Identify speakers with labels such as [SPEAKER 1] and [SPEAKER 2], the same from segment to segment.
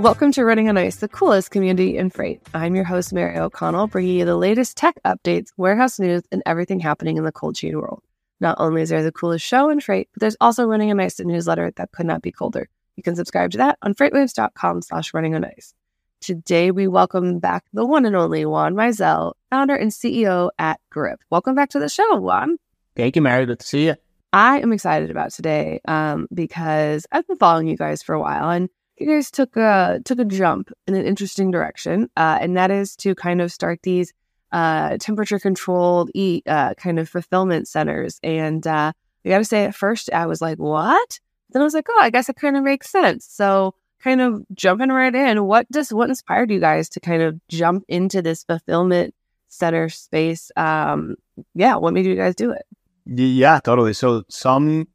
[SPEAKER 1] Welcome to Running on Ice, the coolest community in freight. I'm your host, Mary O'Connell, bringing you the latest tech updates, warehouse news, and everything happening in the cold chain world. Not only is there the coolest show in freight, but there's also Running on Ice, the newsletter that could not be colder. You can subscribe to that on freightwaves.com slash running on ice. Today, we welcome back the one and only Juan Meisel, founder and CEO at Grip. Welcome back to the show, Juan.
[SPEAKER 2] Thank you, Mary. Good to see you.
[SPEAKER 1] I am excited about today um, because I've been following you guys for a while, and you guys took a took a jump in an interesting direction, uh, and that is to kind of start these uh, temperature controlled eat uh, kind of fulfillment centers. And uh, I got to say, at first I was like, "What?" Then I was like, "Oh, I guess it kind of makes sense." So, kind of jumping right in, what does what inspired you guys to kind of jump into this fulfillment center space? Um, yeah, what made you guys do it?
[SPEAKER 2] Yeah, totally. So some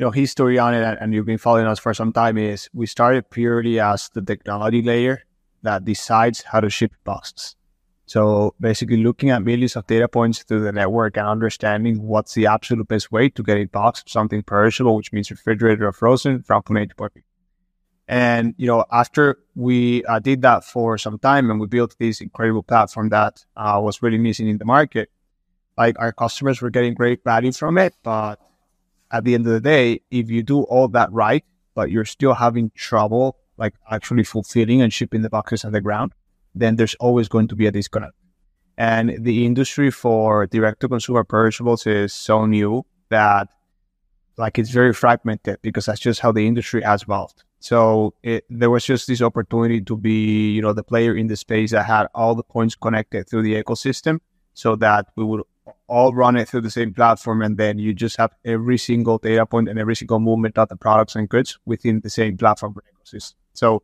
[SPEAKER 2] you know history on it and you've been following us for some time is we started purely as the technology layer that decides how to ship boxes so basically looking at millions of data points through the network and understanding what's the absolute best way to get a box of something perishable which means refrigerated or frozen from point a to point b and you know after we uh, did that for some time and we built this incredible platform that uh, was really missing in the market like our customers were getting great value from it but at the end of the day, if you do all that right, but you're still having trouble like actually fulfilling and shipping the boxes on the ground, then there's always going to be a disconnect. And the industry for direct to consumer perishables is so new that like it's very fragmented because that's just how the industry has evolved. So it, there was just this opportunity to be, you know, the player in the space that had all the points connected through the ecosystem so that we would all run it through the same platform, and then you just have every single data point and every single movement of the products and goods within the same platform ecosystem. So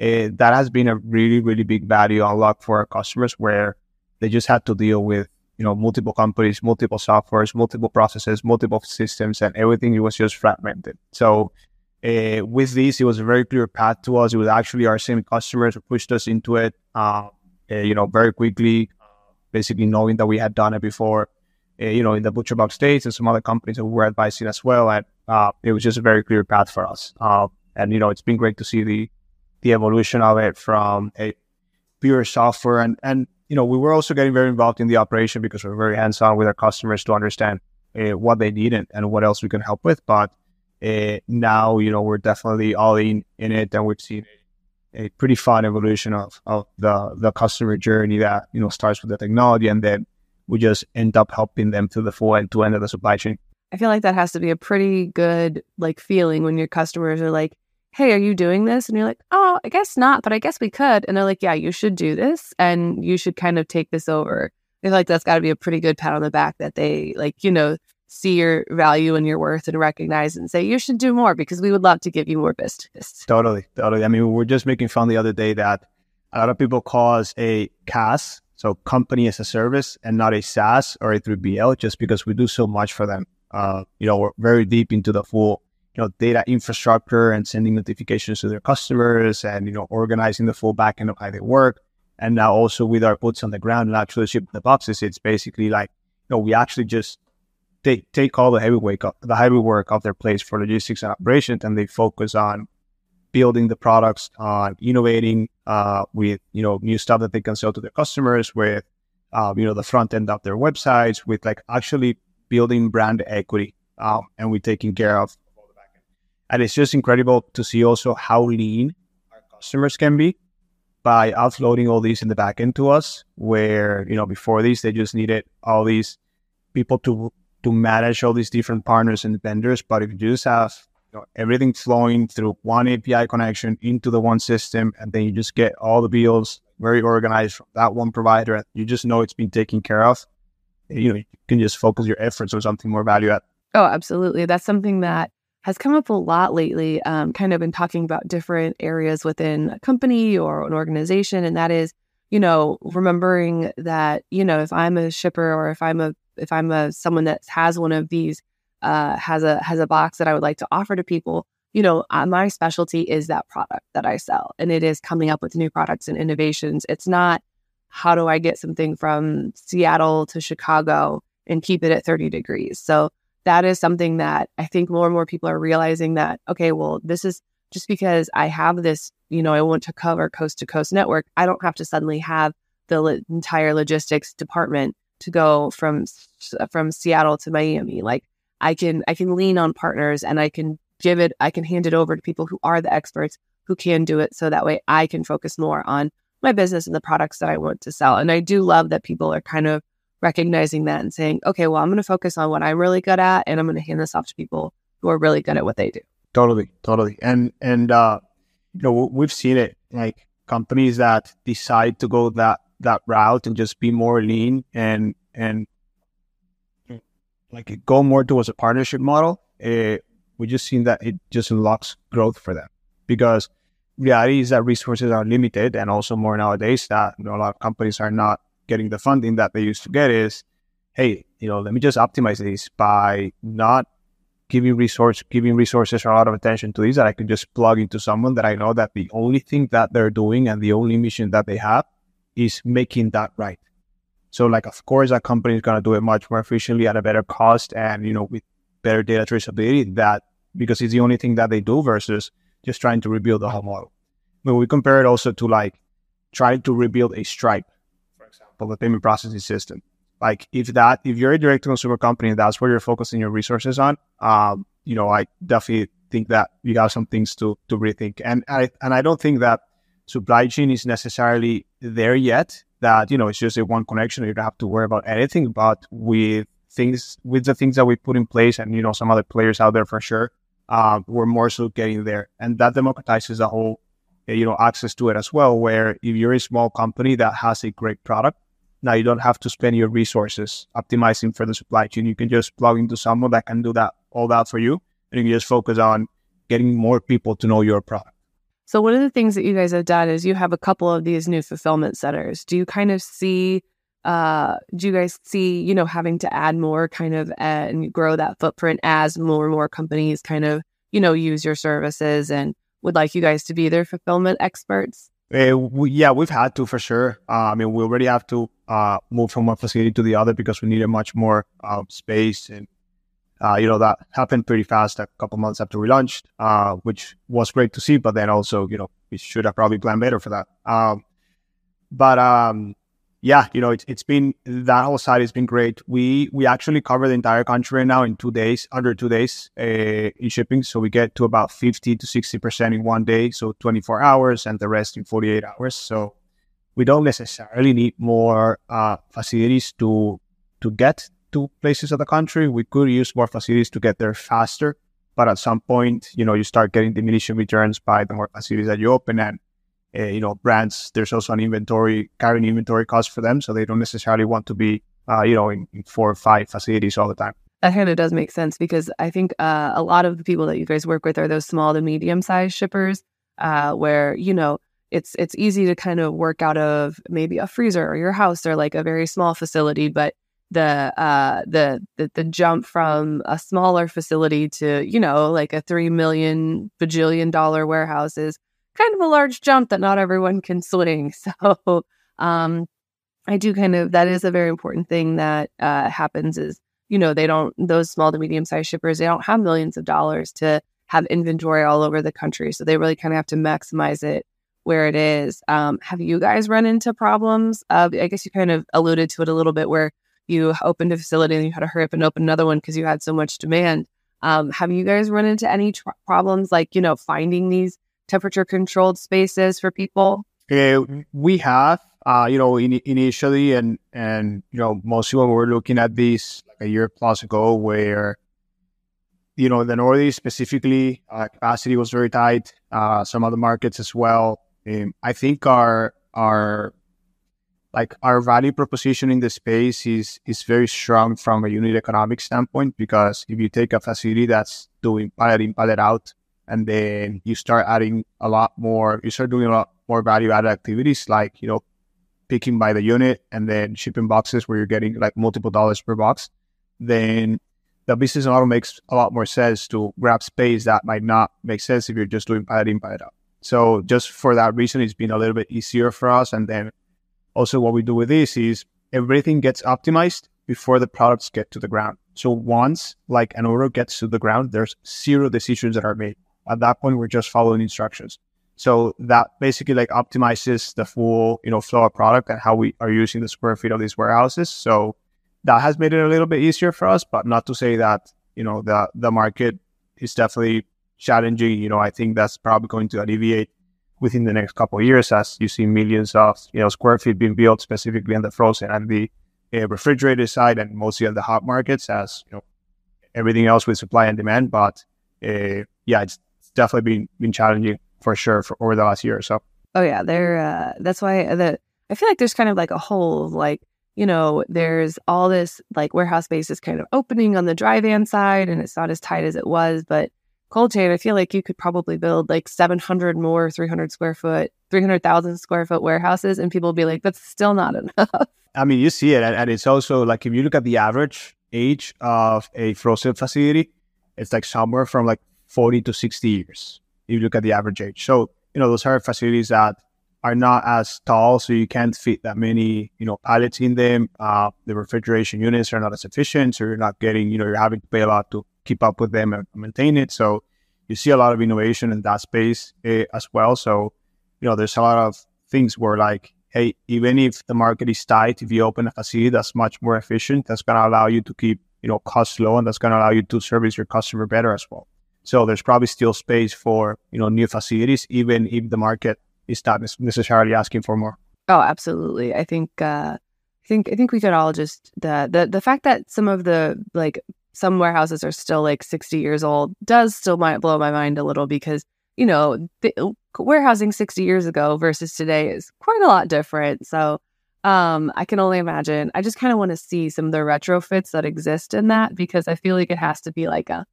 [SPEAKER 2] uh, that has been a really, really big value unlock for our customers, where they just had to deal with you know multiple companies, multiple softwares, multiple processes, multiple systems, and everything. Was just fragmented. So uh, with this, it was a very clear path to us. It was actually our same customers who pushed us into it. Uh, uh, you know, very quickly, basically knowing that we had done it before uh, you know, in the ButcherBox States and some other companies that we were advising as well. And uh, it was just a very clear path for us. Uh, and, you know, it's been great to see the, the evolution of it from a pure software. And, and, you know, we were also getting very involved in the operation because we're very hands on with our customers to understand what they need and, and, what else we can help with. But uh, now, you know, we're definitely all in, in it and we've seen a pretty fun evolution of, of the, the customer journey that, you know, starts with the technology and then we just end up helping them through the full end to end of the supply chain.
[SPEAKER 1] I feel like that has to be a pretty good like feeling when your customers are like, "Hey, are you doing this?" and you're like, "Oh, I guess not, but I guess we could." And they're like, "Yeah, you should do this and you should kind of take this over." I feel like that's got to be a pretty good pat on the back that they like, you know, see your value and your worth and recognize and say you should do more because we would love to give you more business.
[SPEAKER 2] Totally, totally. I mean, we were just making fun the other day that a lot of people call us a CaaS so company as a service and not a SaaS or a 3PL just because we do so much for them. Uh, you know, we're very deep into the full, you know, data infrastructure and sending notifications to their customers and, you know, organizing the full backend of how they work. And now also with our boots on the ground and actually ship the boxes, it's basically like, you know, we actually just take, take all the heavy work, the heavy work off their plates for logistics and operations and they focus on building the products, on innovating uh, with you know new stuff that they can sell to their customers, with uh, you know the front end of their websites, with like actually building brand equity, uh, and we're taking care of. And it's just incredible to see also how lean our customers can be by offloading all these in the back end to us. Where you know before this they just needed all these people to to manage all these different partners and vendors, but if you just have know, everything flowing through one API connection into the one system, and then you just get all the bills very organized from that one provider. You just know it's been taken care of. You know, you can just focus your efforts on something more value add.
[SPEAKER 1] Oh, absolutely. That's something that has come up a lot lately, um, kind of in talking about different areas within a company or an organization. And that is, you know, remembering that, you know, if I'm a shipper or if I'm a, if I'm a someone that has one of these uh, has a has a box that I would like to offer to people, you know, uh, my specialty is that product that I sell, and it is coming up with new products and innovations. It's not how do I get something from Seattle to Chicago and keep it at 30 degrees? So that is something that I think more and more people are realizing that, okay, well, this is just because I have this, you know, I want to cover coast to coast network. I don't have to suddenly have the entire logistics department to go from from Seattle to Miami. Like I can I can lean on partners and I can give it I can hand it over to people who are the experts who can do it so that way I can focus more on my business and the products that I want to sell. And I do love that people are kind of recognizing that and saying, okay, well, I'm going to focus on what I'm really good at and I'm going to hand this off to people who are really good at what they do.
[SPEAKER 2] Totally, totally. And and uh you know, we've seen it like companies that decide to go that that route and just be more lean and and like go more towards a partnership model, uh, we just seen that it just unlocks growth for them. Because reality is that resources are limited and also more nowadays that you know, a lot of companies are not getting the funding that they used to get is hey you know let me just optimize this by not giving resource giving resources a lot of attention to this that i can just plug into someone that i know that the only thing that they're doing and the only mission that they have is making that right so like of course that company is going to do it much more efficiently at a better cost and you know with better data traceability that because it's the only thing that they do versus just trying to rebuild the whole model. When we compare it also to like trying to rebuild a Stripe, for example, the payment processing system. Like if that, if you're a direct to consumer company that's where you're focusing your resources on, um, you know, I definitely think that you have some things to to rethink. And I and I don't think that supply chain is necessarily there yet. That you know, it's just a one connection. You don't have to worry about anything. But with things, with the things that we put in place, and you know, some other players out there for sure, um, we're more so getting there, and that democratizes the whole, you know, access to it as well. Where if you're a small company that has a great product, now you don't have to spend your resources optimizing for the supply chain. You can just plug into someone that can do that all that for you, and you can just focus on getting more people to know your product.
[SPEAKER 1] So one of the things that you guys have done is you have a couple of these new fulfillment centers. Do you kind of see uh, do you guys see, you know, having to add more kind of and grow that footprint as more and more companies kind of, you know, use your services and would like you guys to be their fulfillment experts?
[SPEAKER 2] Uh, we, yeah, we've had to for sure. Uh, I mean, we already have to uh, move from one facility to the other because we needed much more um, space, and uh, you know that happened pretty fast. A couple months after we launched, uh, which was great to see. But then also, you know, we should have probably planned better for that. Um, but um, yeah, you know, it's it's been that whole side has been great. We we actually cover the entire country right now in two days, under two days uh, in shipping. So we get to about fifty to sixty percent in one day, so twenty four hours, and the rest in forty eight hours. So we don't necessarily need more uh, facilities to to get to places of the country. We could use more facilities to get there faster, but at some point, you know, you start getting diminishing returns by the more facilities that you open, and uh, you know, brands, there's also an inventory, carrying inventory cost for them. So they don't necessarily want to be, uh, you know, in, in, four or five facilities all the time.
[SPEAKER 1] That kind of does make sense because I think uh, a lot of the people that you guys work with are those small to medium sized shippers uh, where, you know, it's it's easy to kind of work out of maybe a freezer or your house or like a very small facility, but the uh the, the the jump from a smaller facility to you know like a three million bajillion dollar warehouse is kind of a large jump that not everyone can swing. So um, I do kind of that is a very important thing that uh, happens is you know they don't those small to medium sized shippers they don't have millions of dollars to have inventory all over the country so they really kind of have to maximize it where it is um, have you guys run into problems uh, i guess you kind of alluded to it a little bit where you opened a facility and you had to hurry up and open another one because you had so much demand um, have you guys run into any tr- problems like you know finding these temperature controlled spaces for people?
[SPEAKER 2] Uh, we have, uh, you know, in, initially, and and you know, mostly when we were looking at this like a year plus ago, where you know the Northeast specifically uh, capacity was very tight. Uh, some other markets as well. Um, I think our our like our value proposition in the space is is very strong from a unit economic standpoint because if you take a facility that's doing pallet in pallet out and then you start adding a lot more you start doing a lot more value added activities like you know picking by the unit and then shipping boxes where you're getting like multiple dollars per box then the business model makes a lot more sense to grab space that might not make sense if you're just doing pallet in pallet out. So just for that reason it's been a little bit easier for us. And then also what we do with this is everything gets optimized before the products get to the ground. So once like an order gets to the ground, there's zero decisions that are made. At that point, we're just following instructions. So that basically like optimizes the full, you know, flow of product and how we are using the square feet of these warehouses. So that has made it a little bit easier for us, but not to say that, you know, the the market is definitely challenging. You know, I think that's probably going to alleviate within the next couple of years as you see millions of, you know, square feet being built specifically on the frozen and the uh, refrigerated side and mostly on the hot markets as, you know, everything else with supply and demand. But uh, yeah, it's definitely been, been challenging for sure for over the last year or so.
[SPEAKER 1] Oh yeah, there. Uh, that's why the I feel like there's kind of like a hole, like you know, there's all this like warehouse space is kind of opening on the dry van side, and it's not as tight as it was. But cold chain, I feel like you could probably build like 700 more 300 square foot, 300,000 square foot warehouses, and people will be like, that's still not enough.
[SPEAKER 2] I mean, you see it, and it's also like if you look at the average age of a frozen facility, it's like somewhere from like 40 to 60 years If you look at the average age. So, you know, those are facilities that are not as tall, so you can't fit that many, you know, pallets in them. Uh, the refrigeration units are not as efficient, so you're not getting, you know, you're having to pay a lot to keep up with them and maintain it. So you see a lot of innovation in that space uh, as well. So, you know, there's a lot of things where like, hey, even if the market is tight, if you open a facility that's much more efficient, that's going to allow you to keep, you know, costs low and that's going to allow you to service your customer better as well. So there's probably still space for you know new facilities, even if the market is not necessarily asking for more.
[SPEAKER 1] Oh, absolutely. I think uh, I think I think we could all just the the the fact that some of the like some warehouses are still like 60 years old does still might blow my mind a little because you know the, warehousing 60 years ago versus today is quite a lot different. So um, I can only imagine. I just kind of want to see some of the retrofits that exist in that because I feel like it has to be like a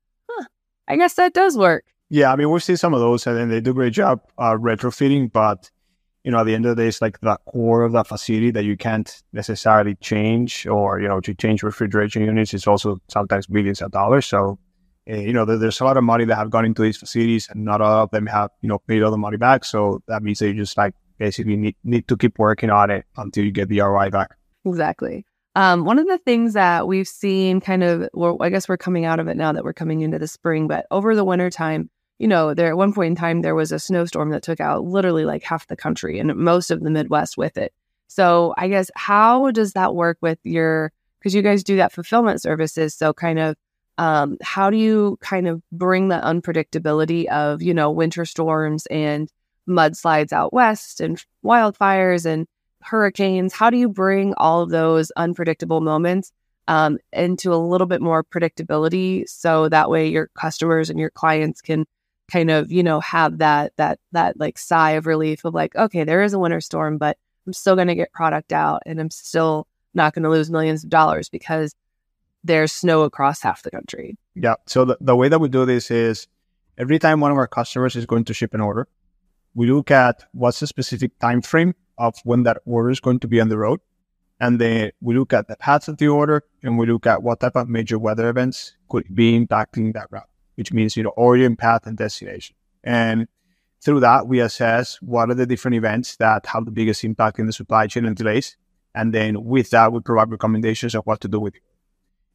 [SPEAKER 1] I guess that does work.
[SPEAKER 2] Yeah, I mean, we've seen some of those and they do a great job uh, retrofitting, but you know, at the end of the day, it's like the core of the facility that you can't necessarily change or, you know, to change refrigeration units is also sometimes billions of dollars. So, uh, you know, there's a lot of money that have gone into these facilities and not all of them have, you know, paid all the money back. So that means that you just like basically need, need to keep working on it until you get the ROI back.
[SPEAKER 1] Exactly. Um, one of the things that we've seen kind of, well, I guess we're coming out of it now that we're coming into the spring, but over the winter time, you know, there at one point in time, there was a snowstorm that took out literally like half the country and most of the Midwest with it. So I guess how does that work with your, because you guys do that fulfillment services. So kind of, um, how do you kind of bring the unpredictability of, you know, winter storms and mudslides out west and wildfires and hurricanes, how do you bring all of those unpredictable moments um, into a little bit more predictability so that way your customers and your clients can kind of you know have that that that like sigh of relief of like okay there is a winter storm but i'm still going to get product out and i'm still not going to lose millions of dollars because there's snow across half the country
[SPEAKER 2] yeah so the, the way that we do this is every time one of our customers is going to ship an order we look at what's the specific time frame of when that order is going to be on the road. And then we look at the paths of the order and we look at what type of major weather events could be impacting that route, which means, you know, origin, path, and destination. And through that, we assess what are the different events that have the biggest impact in the supply chain and delays. And then with that, we provide recommendations of what to do with it.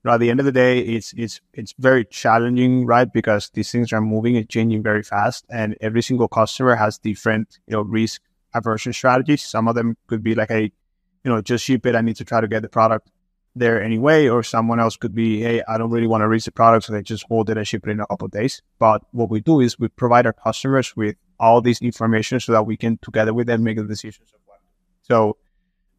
[SPEAKER 2] Know, at the end of the day, it's it's it's very challenging, right? Because these things are moving and changing very fast, and every single customer has different, you know, risk aversion strategies. Some of them could be like a, you know, just ship it. I need to try to get the product there anyway. Or someone else could be, hey, I don't really want to reach the product, so they just hold it and ship it in a couple of days. But what we do is we provide our customers with all this information so that we can together with them make the decisions of what. So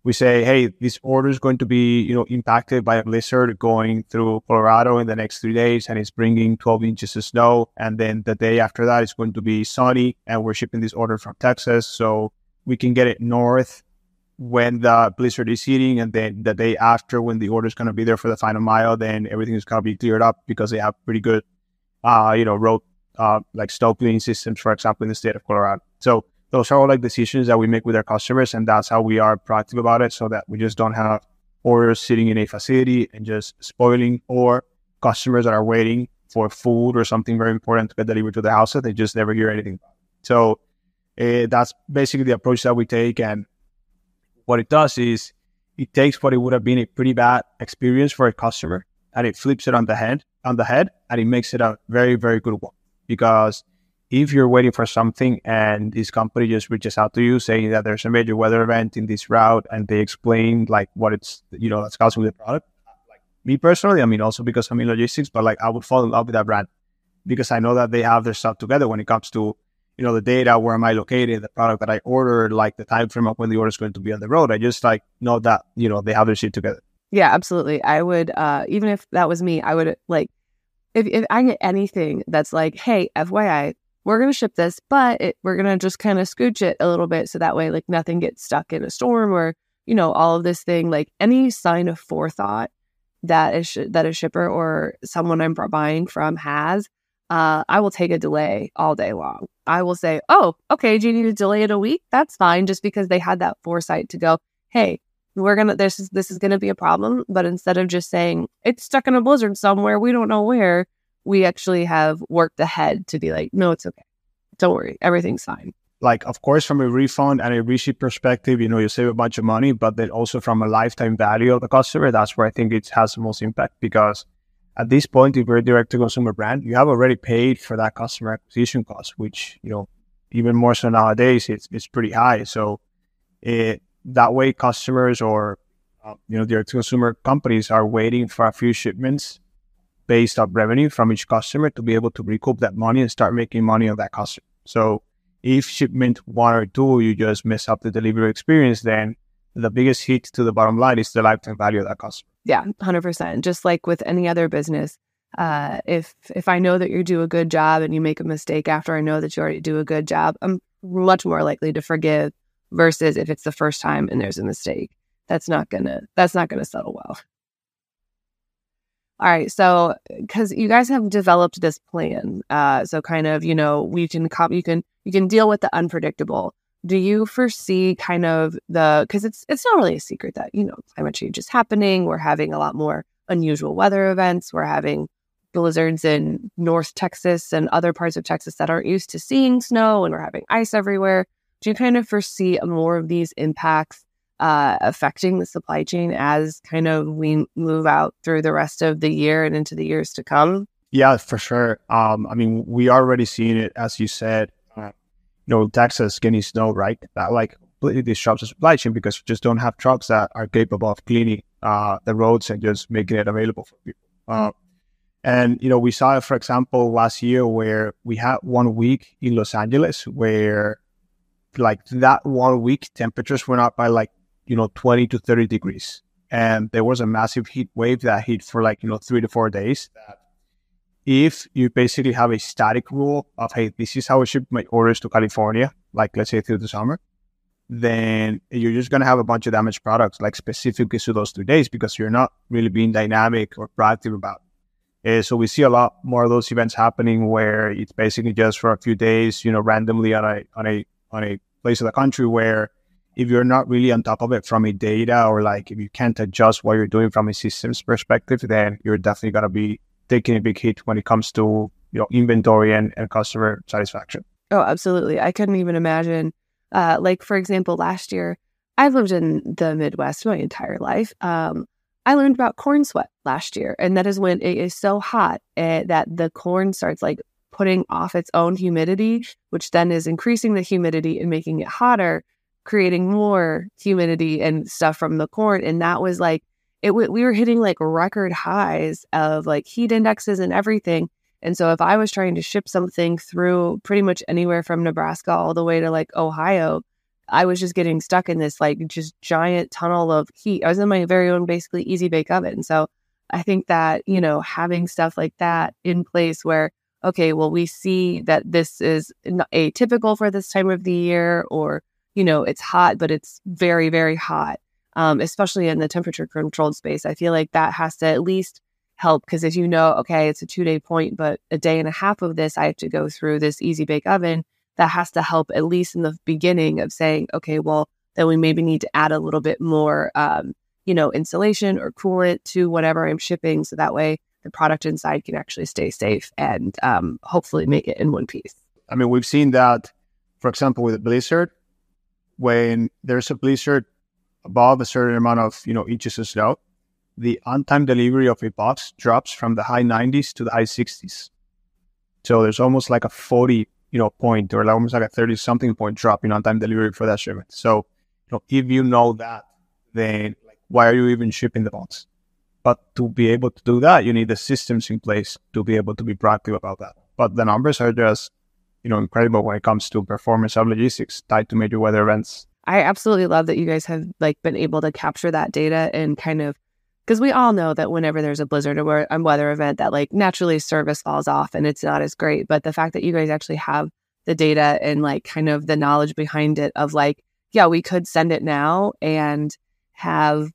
[SPEAKER 2] we say, hey, this order is going to be, you know, impacted by a blizzard going through Colorado in the next three days, and it's bringing 12 inches of snow. And then the day after that, it's going to be sunny, and we're shipping this order from Texas. So we can get it north when the blizzard is hitting, and then the day after when the order is going to be there for the final mile, then everything is going to be cleared up because they have pretty good, uh, you know, road uh, like snow cleaning systems, for example, in the state of Colorado. So those are all like decisions that we make with our customers, and that's how we are proactive about it, so that we just don't have orders sitting in a facility and just spoiling, or customers that are waiting for food or something very important to get delivered to the house that they just never hear anything. So uh, that's basically the approach that we take. And what it does is it takes what it would have been a pretty bad experience for a customer and it flips it on the head on the head and it makes it a very, very good one. Because if you're waiting for something and this company just reaches out to you saying that there's a major weather event in this route and they explain like what it's you know that's causing the product like me personally i mean also because i'm in logistics but like i would fall in love with that brand because i know that they have their stuff together when it comes to you know the data where am i located the product that i ordered like the time frame of when the order is going to be on the road i just like know that you know they have their shit together
[SPEAKER 1] yeah absolutely i would uh even if that was me i would like if, if i get anything that's like hey fyi we're going to ship this, but it, we're going to just kind of scooch it a little bit so that way, like, nothing gets stuck in a storm or, you know, all of this thing. Like, any sign of forethought that is sh- that a shipper or someone I'm buying from has, uh, I will take a delay all day long. I will say, oh, okay, do you need to delay it a week? That's fine, just because they had that foresight to go, hey, we're gonna this is this is gonna be a problem. But instead of just saying it's stuck in a blizzard somewhere, we don't know where, we actually have worked ahead to be like, no, it's okay. Don't worry, everything's fine.
[SPEAKER 2] Like, of course, from a refund and a reship perspective, you know, you save a bunch of money, but then also from a lifetime value of the customer, that's where I think it has the most impact because at this point, if you're a direct to consumer brand, you have already paid for that customer acquisition cost, which, you know, even more so nowadays, it's, it's pretty high. So it, that way, customers or, uh, you know, direct to consumer companies are waiting for a few shipments based on revenue from each customer to be able to recoup that money and start making money on that customer. So if shipment one or two, you just mess up the delivery experience, then the biggest hit to the bottom line is the lifetime value of that customer.
[SPEAKER 1] Yeah, hundred percent. Just like with any other business, uh, if if I know that you do a good job and you make a mistake after I know that you already do a good job, I'm much more likely to forgive versus if it's the first time and there's a mistake. That's not gonna that's not gonna settle well. All right. So, because you guys have developed this plan, uh, so kind of, you know, we can cop, you can, you can deal with the unpredictable. Do you foresee kind of the, because it's, it's not really a secret that, you know, climate change is happening. We're having a lot more unusual weather events. We're having blizzards in North Texas and other parts of Texas that aren't used to seeing snow, and we're having ice everywhere. Do you kind of foresee more of these impacts uh, affecting the supply chain as kind of we move out through the rest of the year and into the years to come?
[SPEAKER 2] Yeah, for sure. Um, I mean, we are already seen it, as you said. You know, Texas getting snow, right? That like completely disrupts the supply chain because you just don't have trucks that are capable of cleaning uh, the roads and just making it available for people. Uh, and you know, we saw for example, last year where we had one week in Los Angeles where, like that one week, temperatures went up by like you know, 20 to 30 degrees. And there was a massive heat wave that hit for like, you know, three to four days. If you basically have a static rule of, hey, this is how I ship my orders to California, like let's say through the summer, then you're just going to have a bunch of damaged products, like specifically to those two days, because you're not really being dynamic or proactive about it. Uh, so we see a lot more of those events happening where it's basically just for a few days, you know, randomly on a on a on a place of the country where if you're not really on top of it from a data or like if you can't adjust what you're doing from a systems perspective, then you're definitely going to be taking a big hit when it comes to you know inventory and, and customer satisfaction.
[SPEAKER 1] Oh, absolutely. I couldn't even imagine. Uh, like for example, last year I've lived in the Midwest my entire life. Um, I learned about corn sweat last year, and that is when it is so hot uh, that the corn starts like putting off its own humidity, which then is increasing the humidity and making it hotter creating more humidity and stuff from the corn. And that was like, it w- we were hitting like record highs of like heat indexes and everything. And so if I was trying to ship something through pretty much anywhere from Nebraska all the way to like Ohio, I was just getting stuck in this like just giant tunnel of heat. I was in my very own basically easy bake oven. So I think that, you know, having stuff like that in place where, okay, well, we see that this is atypical for this time of the year or you know, it's hot, but it's very, very hot, um, especially in the temperature controlled space. I feel like that has to at least help because if you know, okay, it's a two day point, but a day and a half of this, I have to go through this easy bake oven, that has to help at least in the beginning of saying, okay, well, then we maybe need to add a little bit more, um, you know, insulation or coolant to whatever I'm shipping. So that way the product inside can actually stay safe and um, hopefully make it in one piece.
[SPEAKER 2] I mean, we've seen that, for example, with a Blizzard, when there's a blizzard above a certain amount of you know inches of snow, the on-time delivery of a box drops from the high 90s to the high 60s. So there's almost like a 40 you know point or almost like a 30 something point drop in on-time delivery for that shipment. So you know if you know that, then like why are you even shipping the box? But to be able to do that, you need the systems in place to be able to be proactive about that. But the numbers are just you know incredible when it comes to performance of logistics tied to major weather events.
[SPEAKER 1] I absolutely love that you guys have like been able to capture that data and kind of because we all know that whenever there's a blizzard or a weather event that like naturally service falls off and it's not as great but the fact that you guys actually have the data and like kind of the knowledge behind it of like yeah we could send it now and have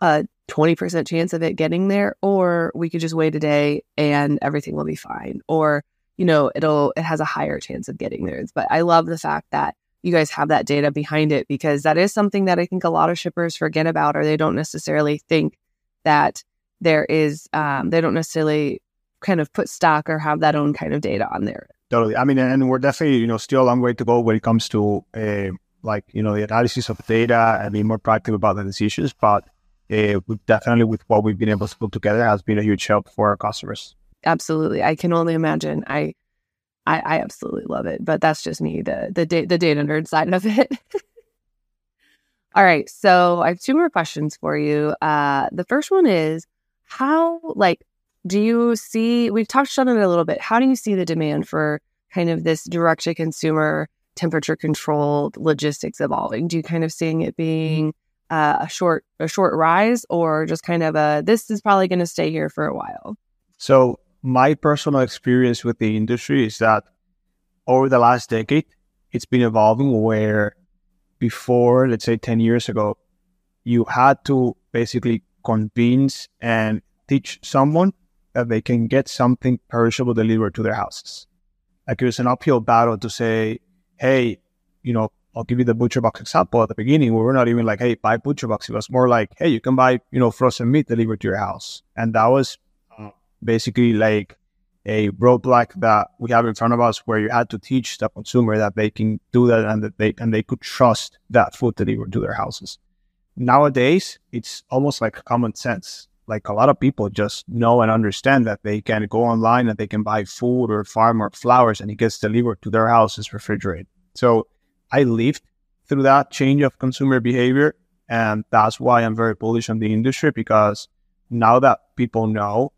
[SPEAKER 1] a 20% chance of it getting there or we could just wait a day and everything will be fine or you know it'll it has a higher chance of getting there. But i love the fact that you guys have that data behind it because that is something that I think a lot of shippers forget about or they don't necessarily think that there is um, they don't necessarily kind of put stock or have that own kind of data on there.
[SPEAKER 2] Totally. I mean, and we're definitely you know still a long way to go when it comes to uh, like you know the analysis of data and being more proactive about the decisions. But uh, definitely with what we've been able to put together has been a huge help for our customers.
[SPEAKER 1] Absolutely, I can only imagine. I I, I absolutely love it, but that's just me, the the da- the data nerd side of it. All right, so I have two more questions for you. Uh, the first one is how like do you see? We've touched on it a little bit. How do you see the demand for kind of this direct to consumer temperature controlled logistics evolving? Do you kind of seeing it being uh, a short a short rise, or just kind of a this is probably going to stay here for a while?
[SPEAKER 2] So my personal experience with the industry is that over the last decade, it's been evolving where before, let's say 10 years ago, you had to basically convince and teach someone that they can get something perishable delivered to their houses. Like it was an uphill battle to say, hey, you know, I'll give you the ButcherBox example at the beginning. We were not even like, hey, buy ButcherBox. It was more like, hey, you can buy, you know, frozen meat delivered to your house. And that was basically like a roadblock that we have in front of us where you had to teach the consumer that they can do that and that they and they could trust that food delivered to their houses. Nowadays, it's almost like common sense. Like a lot of people just know and understand that they can go online and they can buy food or farm or flowers and it gets delivered to their houses refrigerated. So I lived through that change of consumer behavior. And that's why I'm very bullish on the industry because now that people know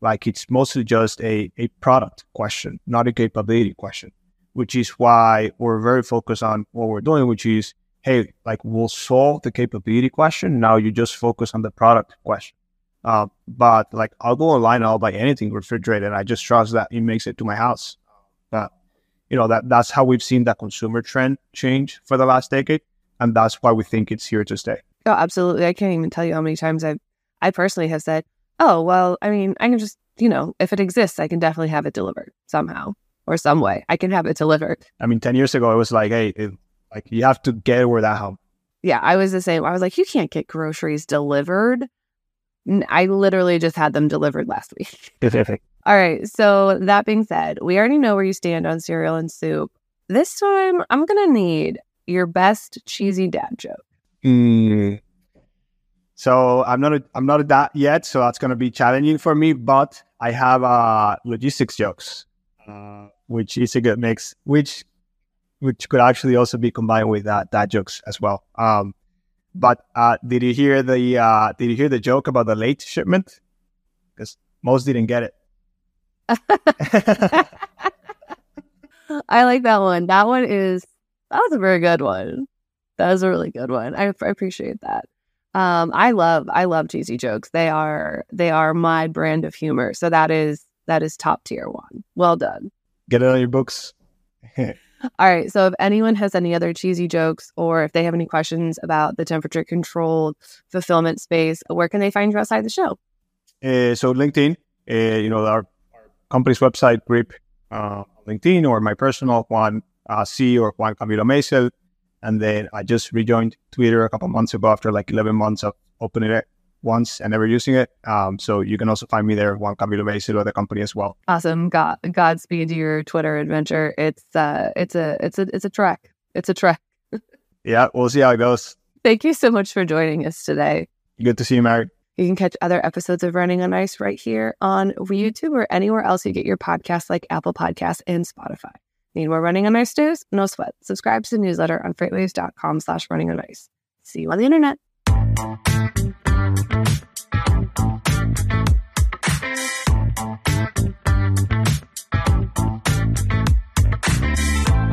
[SPEAKER 2] like it's mostly just a, a product question, not a capability question, which is why we're very focused on what we're doing, which is, hey, like we'll solve the capability question. Now you just focus on the product question. Uh, but like I'll go online, I'll buy anything refrigerated. I just trust that it makes it to my house. But you know that that's how we've seen that consumer trend change for the last decade, and that's why we think it's here to stay.
[SPEAKER 1] Oh, absolutely! I can't even tell you how many times I've I personally have said, oh, well, I mean, I can just, you know, if it exists, I can definitely have it delivered somehow or some way. I can have it delivered.
[SPEAKER 2] I mean, 10 years ago, it was like, hey, it, like you have to get it where that help.
[SPEAKER 1] Yeah, I was the same. I was like, you can't get groceries delivered. I literally just had them delivered last week. All right. So that being said, we already know where you stand on cereal and soup. This time, I'm going to need your best cheesy dad joke.
[SPEAKER 2] Mm, so I'm not a, I'm not a that yet, so that's going to be challenging for me. But I have uh, logistics jokes, uh, which is a good mix, which which could actually also be combined with that that jokes as well. Um, but uh, did you hear the uh, did you hear the joke about the late shipment? Because most didn't get it.
[SPEAKER 1] I like that one. That one is that was a very good one. That was a really good one. I, I appreciate that. Um, I love I love cheesy jokes. They are they are my brand of humor. So that is that is top tier one. Well done.
[SPEAKER 2] Get it on your books.
[SPEAKER 1] All right. So if anyone has any other cheesy jokes or if they have any questions about the temperature controlled fulfillment space, where can they find you outside the show?
[SPEAKER 2] Uh, so LinkedIn, uh, you know, our, our, company's website, Grip, uh, LinkedIn, or my personal Juan uh, C or Juan Camilo Meisel. And then I just rejoined Twitter a couple months ago after like 11 months of opening it once and never using it. Um, so you can also find me there, Juan Camilo or the company as well.
[SPEAKER 1] Awesome. God, Godspeed to your Twitter adventure. It's uh, it's a, it's a, it's a trek. It's a trek.
[SPEAKER 2] yeah, we'll see how it goes.
[SPEAKER 1] Thank you so much for joining us today.
[SPEAKER 2] Good to see you, Mary.
[SPEAKER 1] You can catch other episodes of Running on Ice right here on YouTube or anywhere else you get your podcasts like Apple Podcasts and Spotify. Need more running on ice news? No sweat. Subscribe to the newsletter on freightwaves.com slash running on ice. See you on the internet.